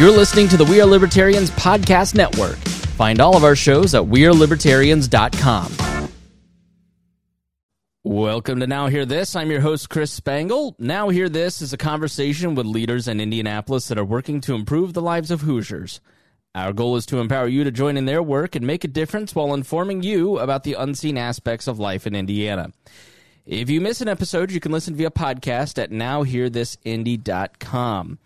You're listening to the We Are Libertarians Podcast Network. Find all of our shows at WeareLibertarians.com. Welcome to Now Hear This. I'm your host, Chris Spangle. Now Hear This is a conversation with leaders in Indianapolis that are working to improve the lives of Hoosiers. Our goal is to empower you to join in their work and make a difference while informing you about the unseen aspects of life in Indiana. If you miss an episode, you can listen via podcast at nowhearthisindy.com.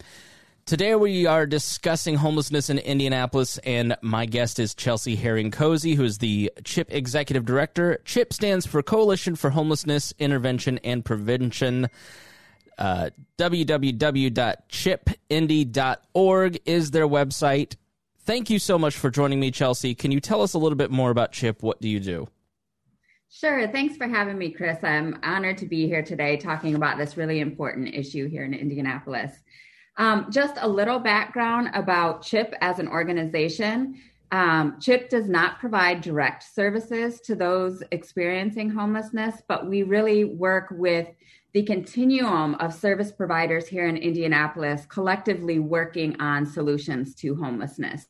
Today we are discussing homelessness in Indianapolis, and my guest is Chelsea Haring-Cozzi, who is the CHIP Executive Director. CHIP stands for Coalition for Homelessness Intervention and Prevention. Uh, www.chipindy.org is their website. Thank you so much for joining me, Chelsea. Can you tell us a little bit more about CHIP? What do you do? Sure. Thanks for having me, Chris. I'm honored to be here today talking about this really important issue here in Indianapolis. Um, just a little background about CHIP as an organization. Um, CHIP does not provide direct services to those experiencing homelessness, but we really work with the continuum of service providers here in Indianapolis, collectively working on solutions to homelessness.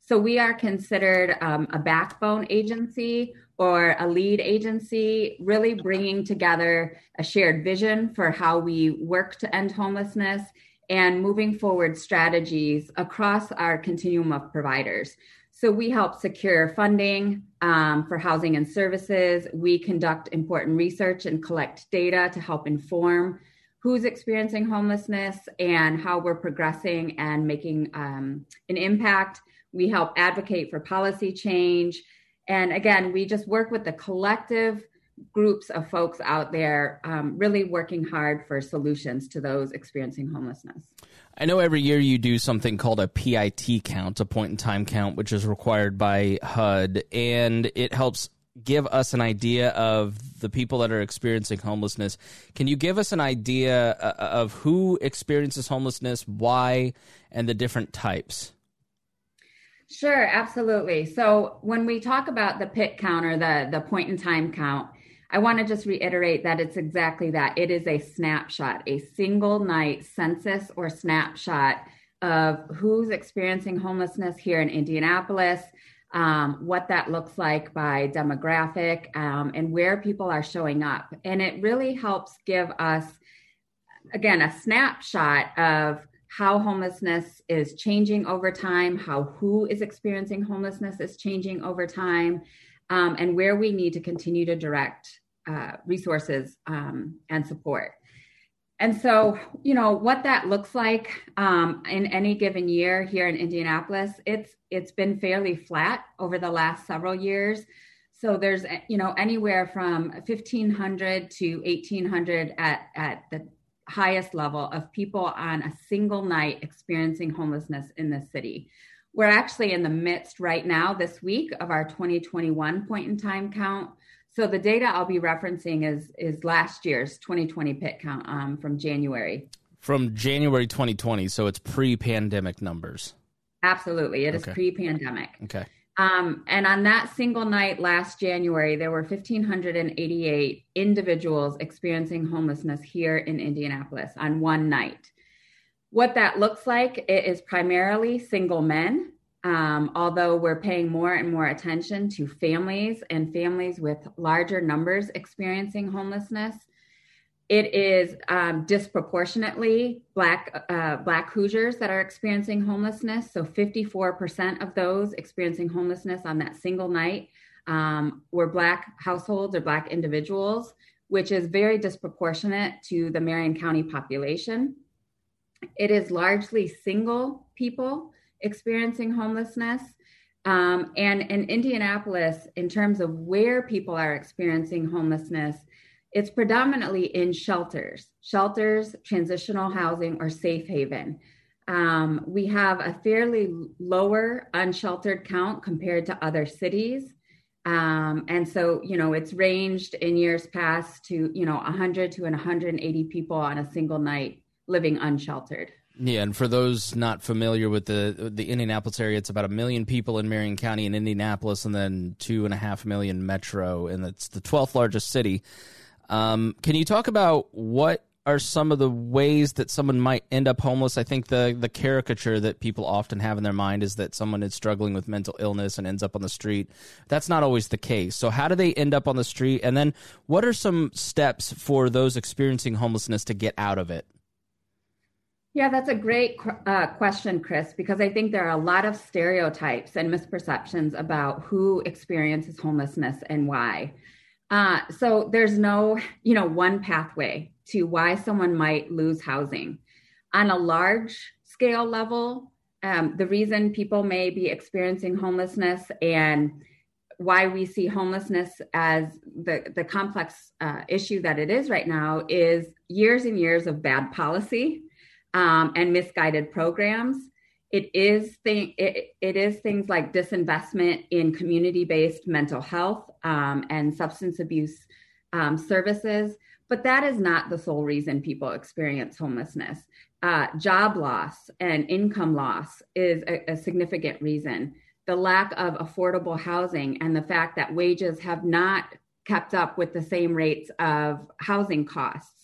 So we are considered um, a backbone agency or a lead agency, really bringing together a shared vision for how we work to end homelessness and moving forward strategies across our continuum of providers. So we help secure funding um, for housing and services. We conduct important research and collect data to help inform who's experiencing homelessness and how we're progressing and making um, an impact. We help advocate for policy change. And again, we just work with the collective groups of folks out there um, really working hard for solutions to those experiencing homelessness. I know every year you do something called a PIT count, a point in time count, which is required by HUD, and it helps give us an idea of the people that are experiencing homelessness. Can you give us an idea uh, of who experiences homelessness, why, and the different types? Sure, absolutely. So when we talk about the pit count or the the point in time count, I want to just reiterate that it's exactly that. It is a snapshot, a single night census or snapshot of who's experiencing homelessness here in Indianapolis, um, what that looks like by demographic, um, and where people are showing up. And it really helps give us, again, a snapshot of how homelessness is changing over time, how who is experiencing homelessness is changing over time um, and where we need to continue to direct uh, resources um, and support. And so, you know, what that looks like um, in any given year here in Indianapolis, it's it's been fairly flat over the last several years. So there's you know anywhere from 1,500 to 1,800 at at the highest level of people on a single night experiencing homelessness in the city. We're actually in the midst right now this week of our 2021 point in time count. So the data I'll be referencing is is last year's 2020 pit count um, from January. From January 2020, so it's pre-pandemic numbers. Absolutely, it okay. is pre-pandemic. Okay. Um, and on that single night last January, there were 1,588 individuals experiencing homelessness here in Indianapolis on one night. What that looks like it is primarily single men, um, although we're paying more and more attention to families and families with larger numbers experiencing homelessness. It is um, disproportionately black uh, black Hoosiers that are experiencing homelessness. So 54% of those experiencing homelessness on that single night um, were black households or black individuals, which is very disproportionate to the Marion County population. It is largely single people experiencing homelessness. Um, and in Indianapolis, in terms of where people are experiencing homelessness, it's predominantly in shelters, shelters, transitional housing, or safe haven. Um, we have a fairly lower unsheltered count compared to other cities. Um, and so, you know, it's ranged in years past to, you know, 100 to 180 people on a single night living unsheltered. Yeah, and for those not familiar with the the Indianapolis area, it's about a million people in Marion County in Indianapolis, and then two and a half million metro, and it's the twelfth largest city. Um, can you talk about what are some of the ways that someone might end up homeless? I think the the caricature that people often have in their mind is that someone is struggling with mental illness and ends up on the street. That's not always the case. So how do they end up on the street? And then what are some steps for those experiencing homelessness to get out of it? Yeah, that's a great uh, question, Chris, because I think there are a lot of stereotypes and misperceptions about who experiences homelessness and why. Uh, so there's no, you know, one pathway to why someone might lose housing. On a large scale level, um, the reason people may be experiencing homelessness and why we see homelessness as the, the complex uh, issue that it is right now is years and years of bad policy um, and misguided programs. It is thing, it, it is things like disinvestment in community-based mental health um, and substance abuse um, services, but that is not the sole reason people experience homelessness. Uh, job loss and income loss is a, a significant reason. The lack of affordable housing and the fact that wages have not kept up with the same rates of housing costs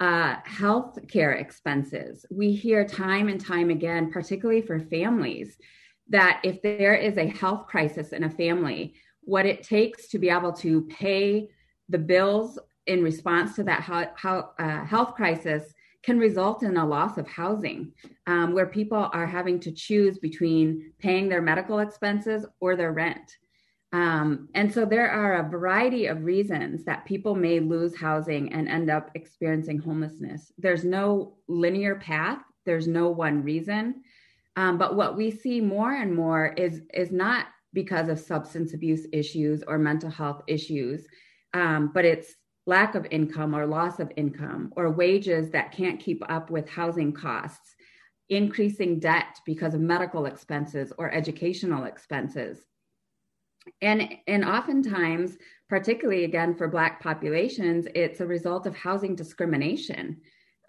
uh, health care expenses. We hear time and time again, particularly for families, that if there is a health crisis in a family, what it takes to be able to pay the bills in response to that ho- ho- uh, health crisis can result in a loss of housing um, where people are having to choose between paying their medical expenses or their rent. Um, and so there are a variety of reasons that people may lose housing and end up experiencing homelessness. There's no linear path, there's no one reason. Um, but what we see more and more is, is not because of substance abuse issues or mental health issues, um, but it's lack of income or loss of income or wages that can't keep up with housing costs, increasing debt because of medical expenses or educational expenses and and oftentimes particularly again for black populations it's a result of housing discrimination.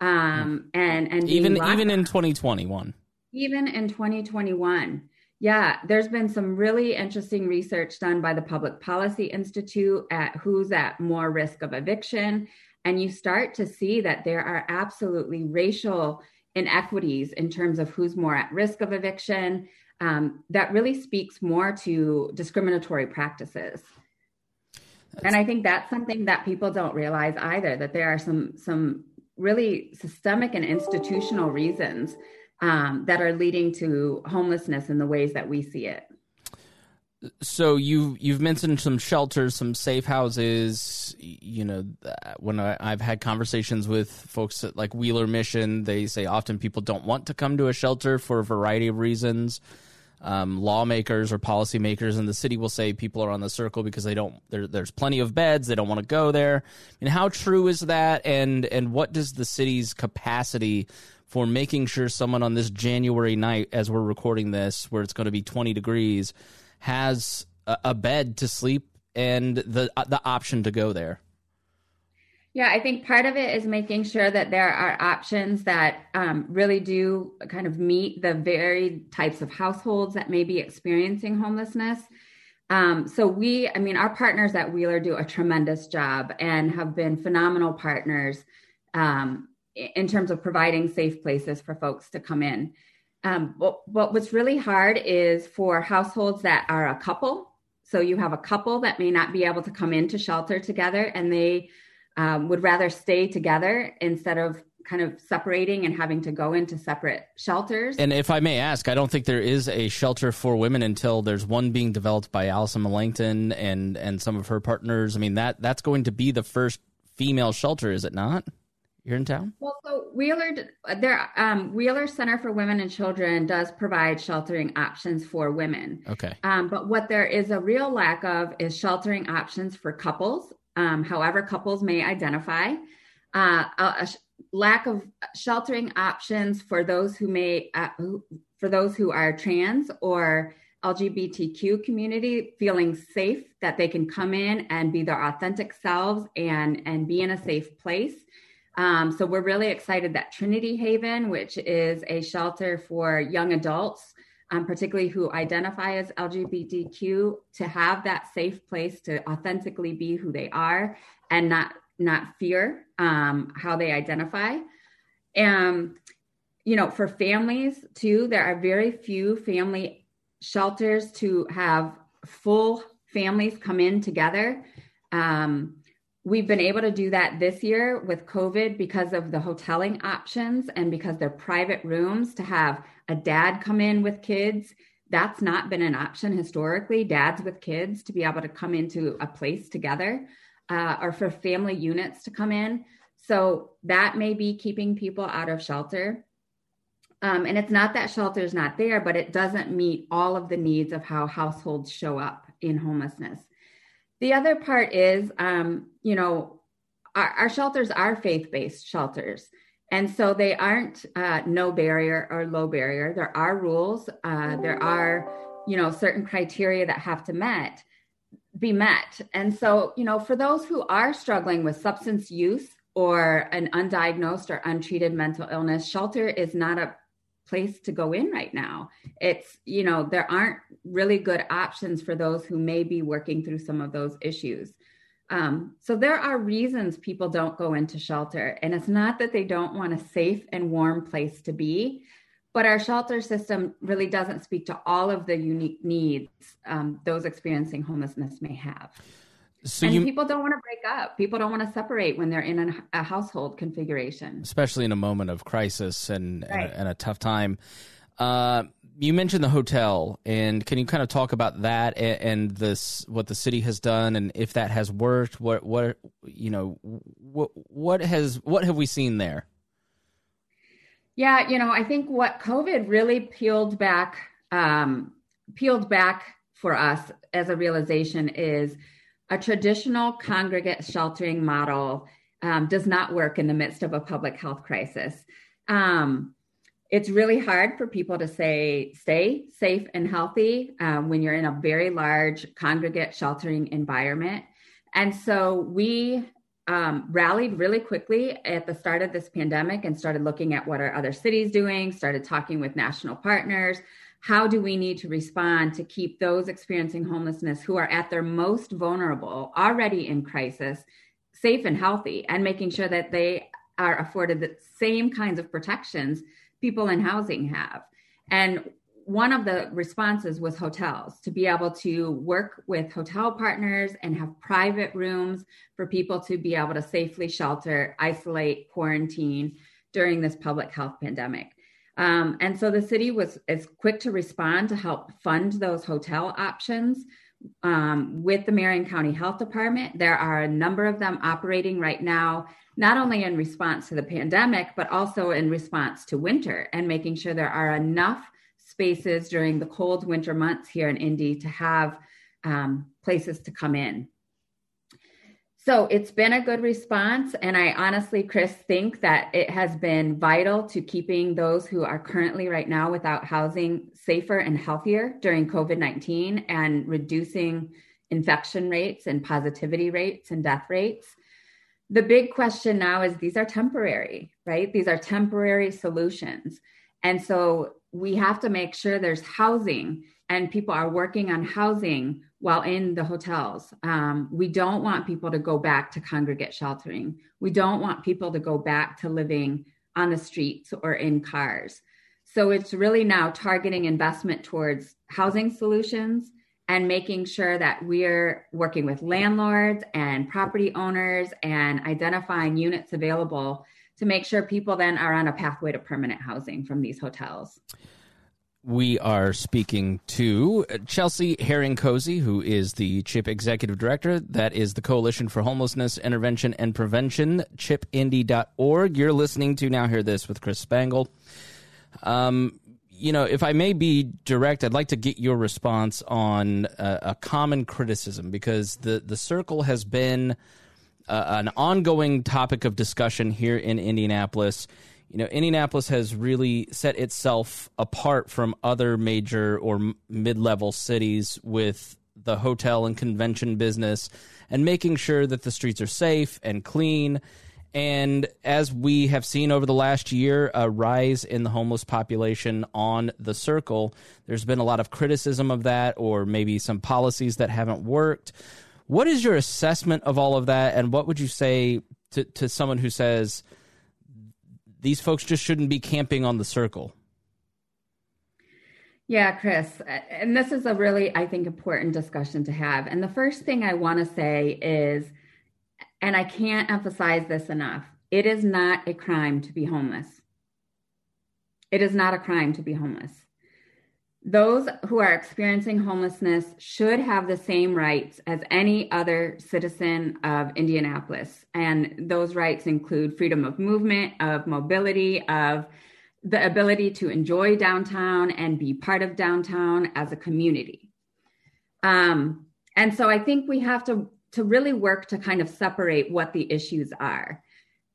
Um and and even even in 2021 even in 2021 yeah there's been some really interesting research done by the public policy institute at who's at more risk of eviction. And you start to see that there are absolutely racial inequities in terms of who's more at risk of eviction um, that really speaks more to discriminatory practices. That's... And I think that's something that people don't realize either that there are some some really systemic and institutional reasons um, that are leading to homelessness in the ways that we see it. So you you've mentioned some shelters, some safe houses. You know, when I, have had conversations with folks at like Wheeler Mission, they say often people don't want to come to a shelter for a variety of reasons um, lawmakers or policymakers in the city will say people are on the circle because they don't there, there's plenty of beds they don't want to go there. And how true is that? And and what does the city's capacity for making sure someone on this january night as we're recording this where it's going to be 20 degrees has a, a bed to sleep and the the option to go there yeah, I think part of it is making sure that there are options that um, really do kind of meet the varied types of households that may be experiencing homelessness. Um, so we, I mean, our partners at Wheeler do a tremendous job and have been phenomenal partners um, in terms of providing safe places for folks to come in. Um, but, but what's really hard is for households that are a couple. So you have a couple that may not be able to come into shelter together and they um, would rather stay together instead of kind of separating and having to go into separate shelters. And if I may ask, I don't think there is a shelter for women until there's one being developed by Allison Mellangton and and some of her partners. I mean that that's going to be the first female shelter, is it not? Here in town? Well, so Wheeler, there, um, Wheeler Center for Women and Children does provide sheltering options for women. Okay. Um, but what there is a real lack of is sheltering options for couples um, however couples may identify, uh, a, lack of sheltering options for those who may, uh, for those who are trans or LGBTQ community, feeling safe that they can come in and be their authentic selves and and be in a safe place. Um, so we're really excited that Trinity Haven, which is a shelter for young adults um, particularly who identify as LGBTQ, to have that safe place to authentically be who they are and not not fear um, how they identify. And, you know, for families too, there are very few family shelters to have full families come in together. Um, we've been able to do that this year with COVID because of the hoteling options and because they're private rooms to have a dad come in with kids. That's not been an option historically, dads with kids to be able to come into a place together uh, or for family units to come in. So that may be keeping people out of shelter. Um, and it's not that shelter is not there, but it doesn't meet all of the needs of how households show up in homelessness. The other part is, um, you know, our, our shelters are faith based shelters. And so they aren't uh, no barrier or low barrier. There are rules. Uh, there are, you know, certain criteria that have to met be met. And so, you know, for those who are struggling with substance use or an undiagnosed or untreated mental illness, shelter is not a place to go in right now. It's, you know, there aren't really good options for those who may be working through some of those issues. Um, so there are reasons people don't go into shelter. And it's not that they don't want a safe and warm place to be, but our shelter system really doesn't speak to all of the unique needs um, those experiencing homelessness may have. So and you, people don't want to break up. People don't want to separate when they're in a, a household configuration, especially in a moment of crisis and, right. and, a, and, a, tough time. Uh, you mentioned the hotel, and can you kind of talk about that and, and, this, what the city has done, and if that has worked? What, what, you know, what, what has, what have we seen there? Yeah, you know, I think what COVID really peeled back, um, peeled back for us as a realization is a traditional congregate sheltering model um, does not work in the midst of a public health crisis. Um, it's really hard for people to say stay safe and healthy um, when you're in a very large congregate sheltering environment. And so we um, rallied really quickly at the start of this pandemic and started looking at what are other cities doing, started talking with national partners, how do we need to respond to keep those experiencing homelessness who are at their most vulnerable, already in crisis, safe and healthy, and making sure that they are afforded the same kinds of protections people in housing have? And one of the responses was hotels to be able to work with hotel partners and have private rooms for people to be able to safely shelter, isolate, quarantine during this public health pandemic. Um, and so the city was as quick to respond to help fund those hotel options um, with the Marion County Health Department. There are a number of them operating right now, not only in response to the pandemic, but also in response to winter and making sure there are enough spaces during the cold winter months here in Indy to have um, places to come in. So it's been a good response. And I honestly, Chris, think that it has been vital to keeping those who are currently right now without housing safer and healthier during COVID 19 and reducing infection rates and positivity rates and death rates. The big question now is these are temporary, right? These are temporary solutions. And so we have to make sure there's housing and people are working on housing while in the hotels. Um, we don't want people to go back to congregate sheltering. We don't want people to go back to living on the streets or in cars. So it's really now targeting investment towards housing solutions and making sure that we're working with landlords and property owners and identifying units available to make sure people then are on a pathway to permanent housing from these hotels we are speaking to Chelsea Haring-Cozzi, who is the CHIP Executive Director. That is the Coalition for Homelessness Intervention and Prevention, chipindy.org. You're listening to Now Hear This with Chris Spangle. Um, you know, if I may be direct, I'd like to get your response on a, a common criticism because the, the circle has been uh, an ongoing topic of discussion here in Indianapolis you know, Indianapolis has really set itself apart from other major or mid level cities with the hotel and convention business and making sure that the streets are safe and clean. And as we have seen over the last year, a rise in the homeless population on the circle, there's been a lot of criticism of that or maybe some policies that haven't worked. What is your assessment of all of that, and what would you say to to someone who says these folks just shouldn't be camping on the circle? Yeah, Chris, and this is a really, I think, important discussion to have. And the first thing I want to say is, and I can't emphasize this enough, it is not a crime to be homeless. It is not a crime to be homeless. Those who are experiencing homelessness should have the same rights as any other citizen of Indianapolis. And those rights include freedom of movement, of mobility, of the ability to enjoy downtown and be part of downtown as a community. Um, and so I think we have to, to really work to kind of separate what the issues are.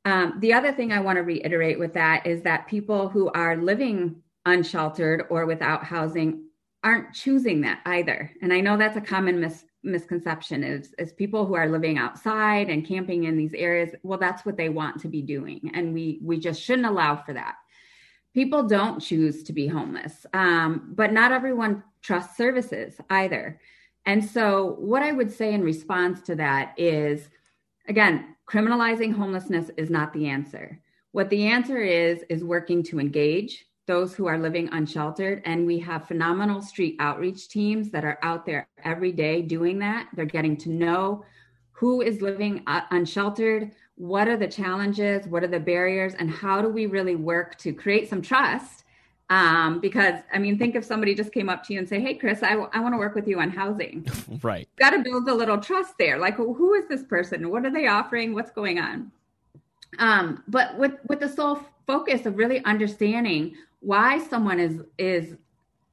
Um, the other thing I want to reiterate with that is that people who are living unsheltered or without housing aren't choosing that either. And I know that's a common mis- misconception is, is people who are living outside and camping in these areas, well, that's what they want to be doing. And we we just shouldn't allow for that. People don't choose to be homeless, um, but not everyone trusts services either. And so, what I would say in response to that is again, criminalizing homelessness is not the answer. What the answer is, is working to engage those who are living unsheltered. And we have phenomenal street outreach teams that are out there every day doing that. They're getting to know who is living unsheltered, what are the challenges, what are the barriers, and how do we really work to create some trust um, because I mean, think if somebody just came up to you and say, "Hey, Chris, I, w- I want to work with you on housing." right. Got to build a little trust there. Like, who is this person? What are they offering? What's going on? Um, but with with the sole focus of really understanding why someone is is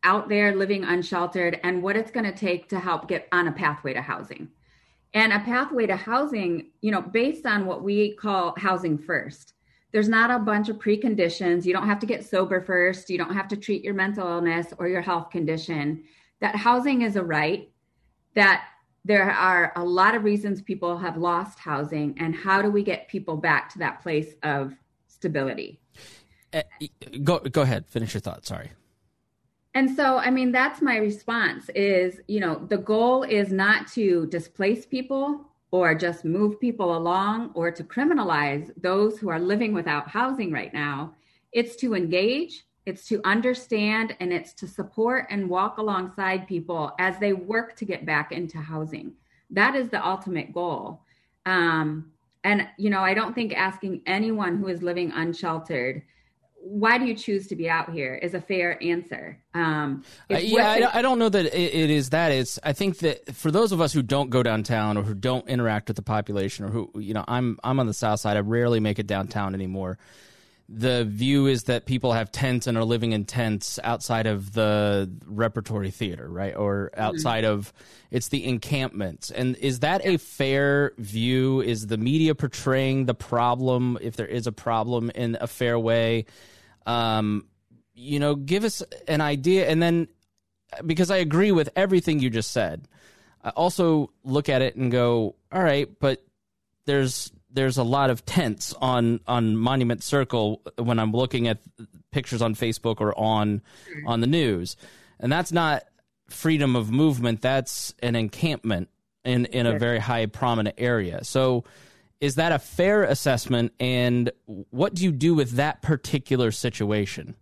out there living unsheltered and what it's going to take to help get on a pathway to housing. And a pathway to housing, you know, based on what we call housing first there's not a bunch of preconditions. You don't have to get sober first. You don't have to treat your mental illness or your health condition. That housing is a right, that there are a lot of reasons people have lost housing, and how do we get people back to that place of stability? Uh, go go ahead, finish your thought. Sorry. And so, I mean, that's my response is, you know, the goal is not to displace people or just move people along or to criminalize those who are living without housing right now. It's to engage, it's to understand, and it's to support and walk alongside people as they work to get back into housing. That is the ultimate goal. Um, and, you know, I don't think asking anyone who is living unsheltered why do you choose to be out here is a fair answer. Um, uh, yeah, I, I, don't know that it, it is that. It's I think that for those of us who don't go downtown or who don't interact with the population or who you know I'm I'm on the south side. I rarely make it downtown anymore. The view is that people have tents and are living in tents outside of the repertory theater, right, or mm-hmm. outside of it's the encampments. And is that a fair view? Is the media portraying the problem, if there is a problem, in a fair way? Um, you know, give us an idea. And then, because I agree with everything you just said, I also look at it and go, all right, but there's there's a lot of tents on on Monument Circle when I'm looking at pictures on Facebook or on on the news, and that's not freedom of movement. That's an encampment in in a very high prominent area. So is that a fair assessment and what do you do with that particular situation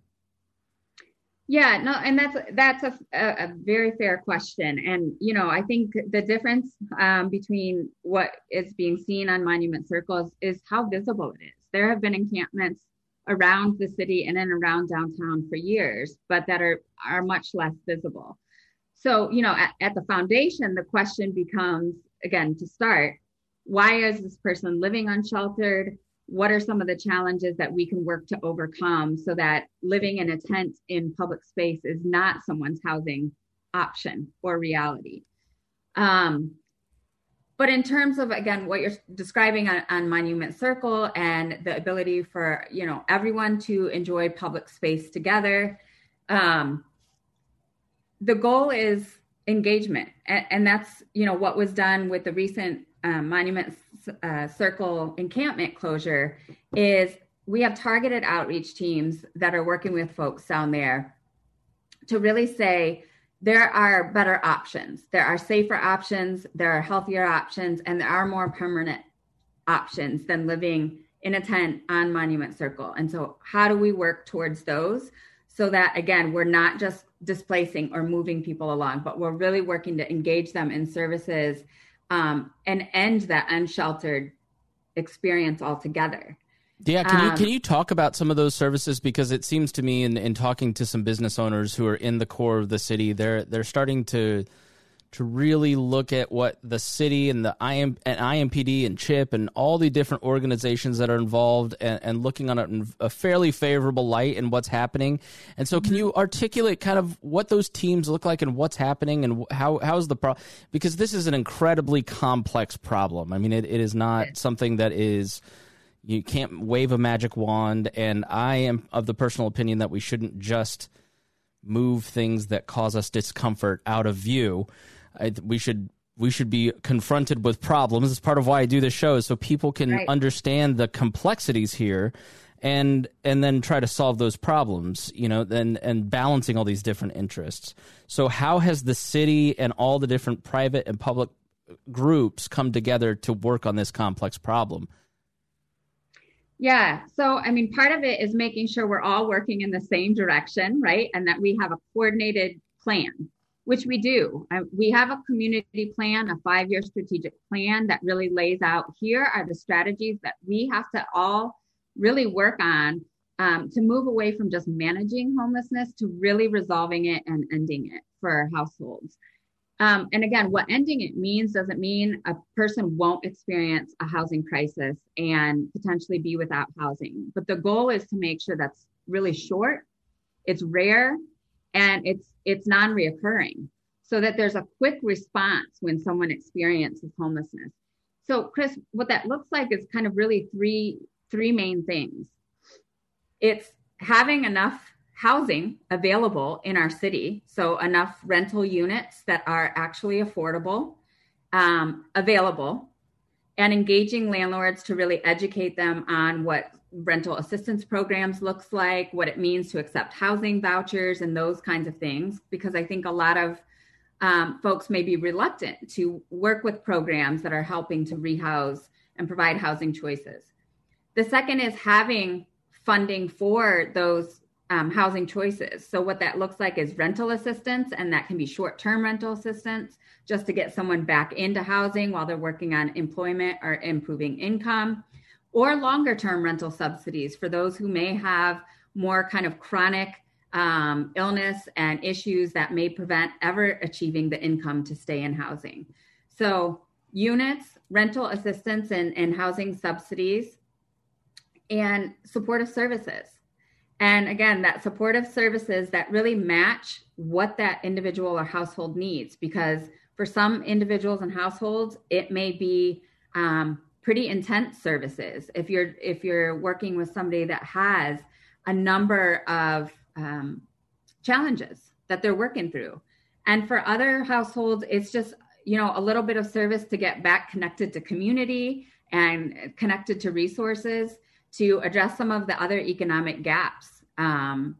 yeah no and that's that's a, a very fair question. And you know i think the difference um, between what is being seen on monument circles is how visible it is. There have been encampments around the city and in around downtown for years but that are are much less visible. So you know at, at the foundation the question becomes again to start why is this person living unsheltered? What are some of the challenges that we can work to overcome so that living in a tent in public space is not someone's housing option or reality? Um, but in terms of again what you're describing on, on, monument circle and the ability for you know everyone to enjoy public space together um, the goal is engagement and, and, that's you know what was done with the recent um, Monument uh, Circle encampment closure is we have targeted outreach teams that are working with folks down there to really say, there are better options. There are safer options, there are healthier options, and there are more permanent options than living in a tent on Monument Circle. And so, how do we work towards those so that, again, we're not just displacing or moving people along, but we're really working to engage them in services um, and end that unsheltered experience altogether. Yeah, can you um, can you talk about some of those services because it seems to me in, in talking to some business owners who are in the core of the city, they're they're starting to to really look at what the city and the IM and IMPD and CHIP and all the different organizations that are involved and, and looking on a, a, fairly favorable light and what's happening. And so, can you articulate kind of what those teams look like and what's happening and how how's the problem? Because this is an incredibly complex problem. I mean, it, it is not something that is you can't wave a magic wand. And I am of the personal opinion that we shouldn't just move things that cause us discomfort out of view. I, we should we should be confronted with problems. It's part of why I do this show, is so people can right. understand the complexities here, and and then try to solve those problems. You know, and and balancing all these different interests. So, how has the city and all the different private and public groups come together to work on this complex problem? Yeah. So, I mean, part of it is making sure we're all working in the same direction, right? And that we have a coordinated plan, which we do. We have a community plan, a five year strategic plan that really lays out here are the strategies that we have to all really work on um, to move away from just managing homelessness to really resolving it and ending it for households. Um, and again, what ending it means doesn't mean a person won't experience a housing crisis and potentially be without housing. But the goal is to make sure that's really short, it's rare, and it's it's non-reoccurring, so that there's a quick response when someone experiences homelessness. So, Chris, what that looks like is kind of really three three main things. It's having enough housing available in our city. So, enough rental units that are actually affordable, um, available, and engaging landlords to really educate them on what rental assistance programs looks like, what it means to accept housing vouchers, and those kinds of things. Because I think a lot of um, folks may be reluctant to work with programs that are helping to rehouse and provide housing choices. The second is having funding for those um, housing choices. So, what that looks like is rental assistance, and that can be short term rental assistance just to get someone back into housing while they're working on employment or improving income, or longer term rental subsidies for those who may have more kind of chronic um, illness and issues that may prevent ever achieving the income to stay in housing. So, units, rental assistance, and, and housing subsidies, and supportive services. And again, that supportive services that really match what that individual or household needs. Because for some individuals and households, it may be um, pretty intense services. If you're if you're working with somebody that has a number of um, challenges that they're working through, and for other households, it's just you know a little bit of service to get back connected to community and connected to resources to address some of the other economic gaps um,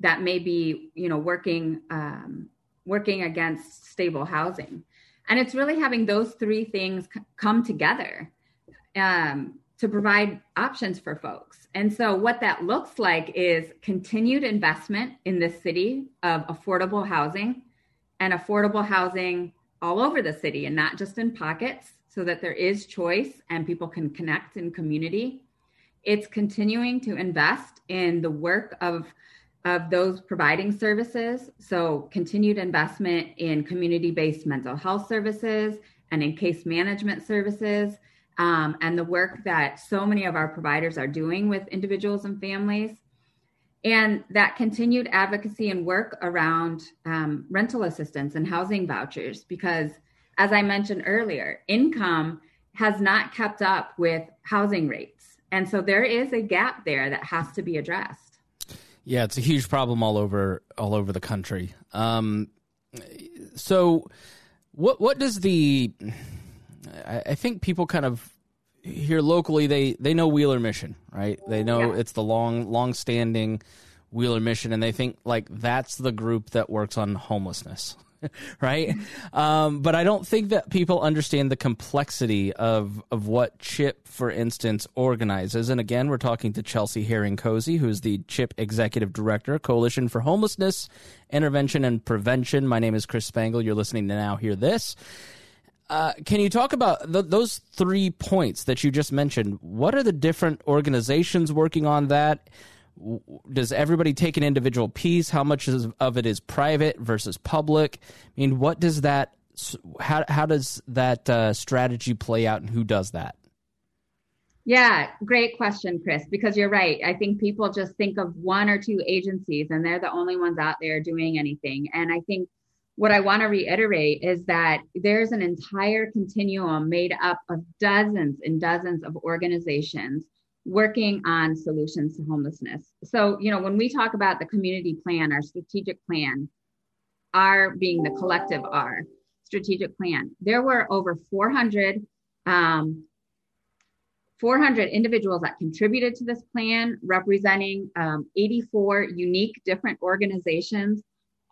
that may be, you know, working um, working against stable housing. And it's really having those three things c- come together um, to provide options for folks. And so, what that looks like is continued investment in this city of affordable housing and affordable housing all over the city and not just in pockets, so that there is choice and people can connect in community. It's continuing to invest in the work of of those providing services. So, continued investment in community based mental health services and in case management services, um, and the work that so many of our providers are doing with individuals and families. And that continued advocacy and work around um, rental assistance and housing vouchers, because as I mentioned earlier, income has not kept up with housing rates. And so there is a gap there that has to be addressed. Yeah, it's a huge problem all over all over the country. Um, so, what what does the? I, I, think people kind of here locally they they know Wheeler Mission, right? They know yeah. it's the long long standing Wheeler Mission and they think like that's the group that works on homelessness. right? Um, but I don't think that people understand the complexity of of what CHIP, for instance, organizes. And again, we're talking to Chelsea Haring-Cozzi, who's the CHIP Executive Director, Coalition for Homelessness, Intervention and Prevention. My name is Chris Spangle. You're listening to Now Hear This. Uh, can you talk about th- those three points that you just mentioned? What are the different organizations working on that? Does everybody take an individual piece? How much of it is private versus public? I mean, what does that? How how does that uh, strategy play out, and who does that? Yeah, great question, Chris. Because you're right. I think people just think of one or two agencies, and they're the only ones out there doing anything. And I think what I want to reiterate is that there's an entire continuum made up of dozens and dozens of organizations working on solutions to homelessness. So, you know, when we talk about the community plan, our strategic plan, R being the collective R strategic plan, there were over 400 um, 400 individuals that contributed to this plan, representing um, 84 unique different organizations,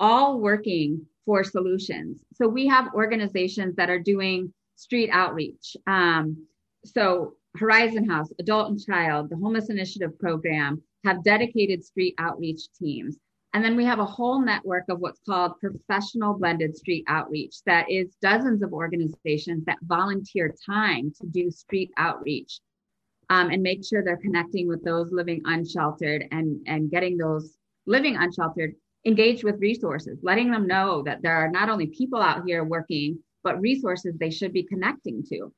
all working for solutions. So we have organizations that are doing street outreach. Um, so Horizon House, Adult and Child, the Homeless Initiative Program have dedicated street outreach teams. And then we have a whole network of what's called professional blended street outreach that is dozens of organizations that volunteer time to do street outreach um, and make sure they're connecting with those living unsheltered and, and getting those living unsheltered engaged with resources, letting them know that there are not only people out here working, but resources they should be connecting to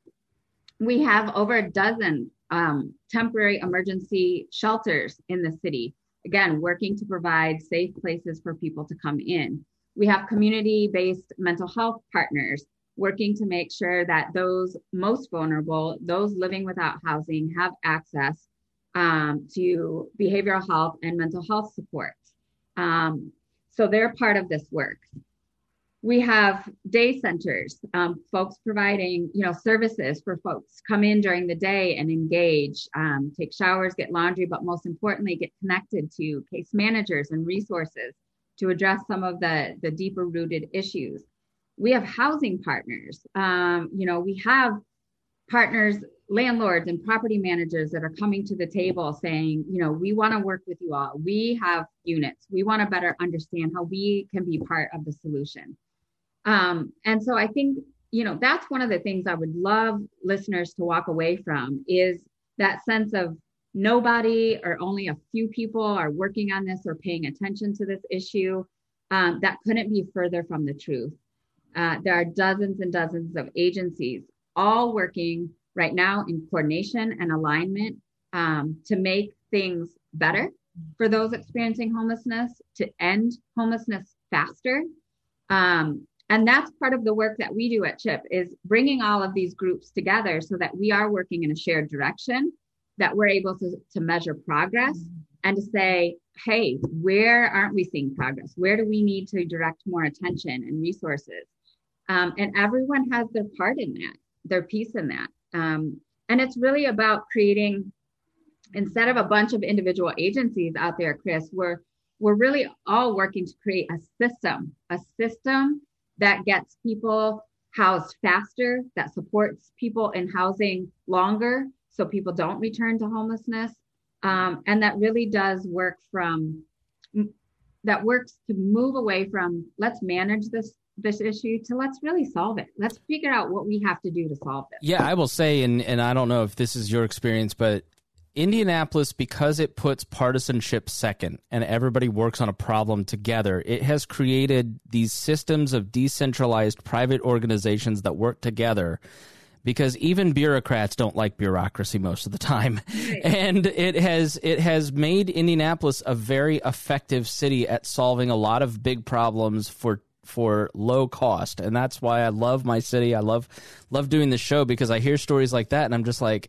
we have over a dozen um, temporary emergency shelters in the city, again, working to provide safe places for people to come in. We have community based mental health partners working to make sure that those most vulnerable, those living without housing, have access um, to behavioral health and mental health support. Um, so they're part of this work we have day centers um, folks providing you know services for folks come in during the day and engage um, take showers get laundry but most importantly get connected to case managers and resources to address some of the the deeper rooted issues. We have housing partners um, you know we have partners landlords and property managers that are coming to the table saying you know we want to work with you all. We have units. We want to better understand how we can be part of the solution um, and so I think, you know, that's one of the things I would love listeners to walk away from is that sense of nobody or only a few people are working on this or paying attention to this issue. Um, that couldn't be further from the truth. Uh, there are dozens and dozens of agencies all working right now in coordination and alignment um, to make things better for those experiencing homelessness, to end homelessness faster, um, and that's part of the work that we do at chip is bringing all of these groups together so that we are working in a shared direction that we're able to, to measure progress and to say hey where aren't we seeing progress? Where do we need to direct more attention and resources? Um, and everyone has their part in that their piece in that. Um, and it's really about creating instead of a bunch of individual agencies out there chris we're we're really all working to create a system a system that gets people housed faster, that supports people in housing longer so people don't return to homelessness. Um, and that really does work from that works to move away from let's manage this this issue to let's really solve it. Let's figure out what we have to do to solve it. Yeah, I will say, and and I don't know if this is your experience, but Indianapolis, because it puts partisanship second and everybody works on a problem together, it has created these systems of decentralized private organizations that work together because even bureaucrats don't like bureaucracy most of the time. Right. And it has it has made Indianapolis a very effective city at solving a lot of big problems for for low cost. And that's why I love my city. I love love doing the show because I hear stories like that and I'm just like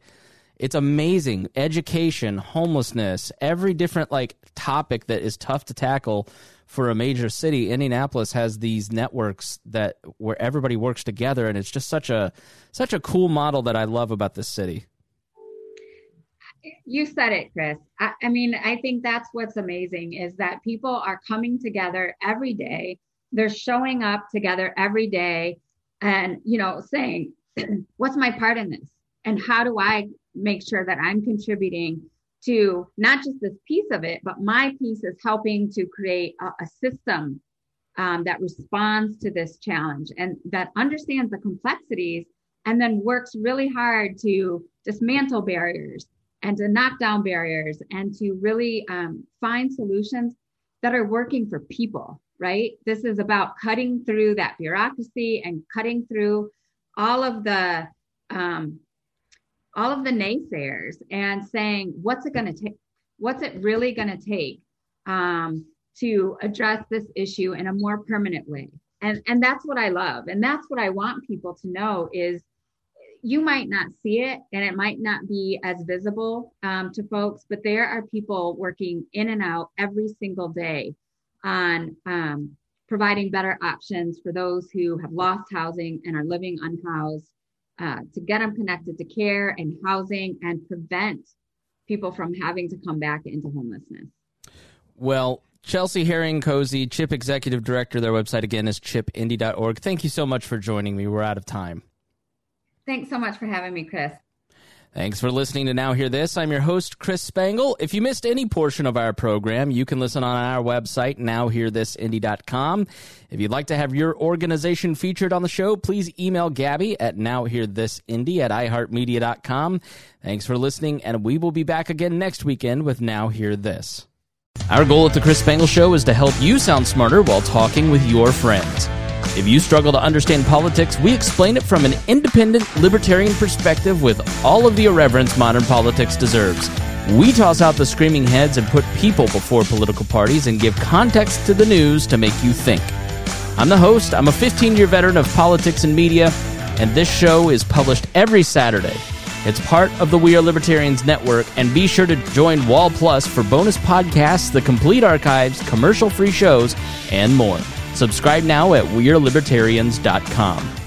it's amazing. Education, homelessness, every different like topic that is tough to tackle for a major city. Indianapolis has these networks that where everybody works together and it's just such a such a cool model that I love about this city. You said it, Chris. I, I mean, I think that's what's amazing is that people are coming together every day. They're showing up together every day and, you know, saying, what's my part in this? And how do I make sure that I'm contributing to not just this piece of it, but my piece is helping to create a, a system um, that responds to this challenge and that understands the complexities and then works really hard to dismantle barriers and to knock down barriers and to really um, find solutions that are working for people, right? This is about cutting through that bureaucracy and cutting through all of the um, all of the naysayers and saying what's it going to take what's it really going to take um, to address this issue in a more permanent way? And and that's what i love. And that's what i want people to know is you might not see it and it might not be as visible um, to folks but there are people working in and out every single day on um, providing better options for those who have lost housing and are living unhoused uh, to get them connected to care and housing and prevent people from having to come back into homelessness. Well, Chelsea Haring-Cozzi, CHIP Executive Director, their website again is chipindy.org. Thank you so much for joining me. We're out of time. Thanks so much for having me, Chris. Thanks for listening to Now Hear This. I'm your host, Chris Spangle. If you missed any portion of our program, you can listen on our website, nowhearthisindy.com. If you'd like to have your organization featured on the show, please email Gabby at nowhearthisindy at iheartmedia.com. Thanks for listening, and we will be back again next weekend with Now Hear This. Our goal at the Chris Spangle Show is to help you sound smarter while talking with your friends. If you struggle to understand politics, we explain it from an independent, libertarian perspective with all of the irreverence modern politics deserves. We toss out the screaming heads and put people before political parties and give context to the news to make you think. I'm the host, I'm a 15 year veteran of politics and media, and this show is published every Saturday. It's part of the We Are Libertarians network, and be sure to join Wall Plus for bonus podcasts, the complete archives, commercial free shows, and more. Subscribe now at WeareLibertarians.com.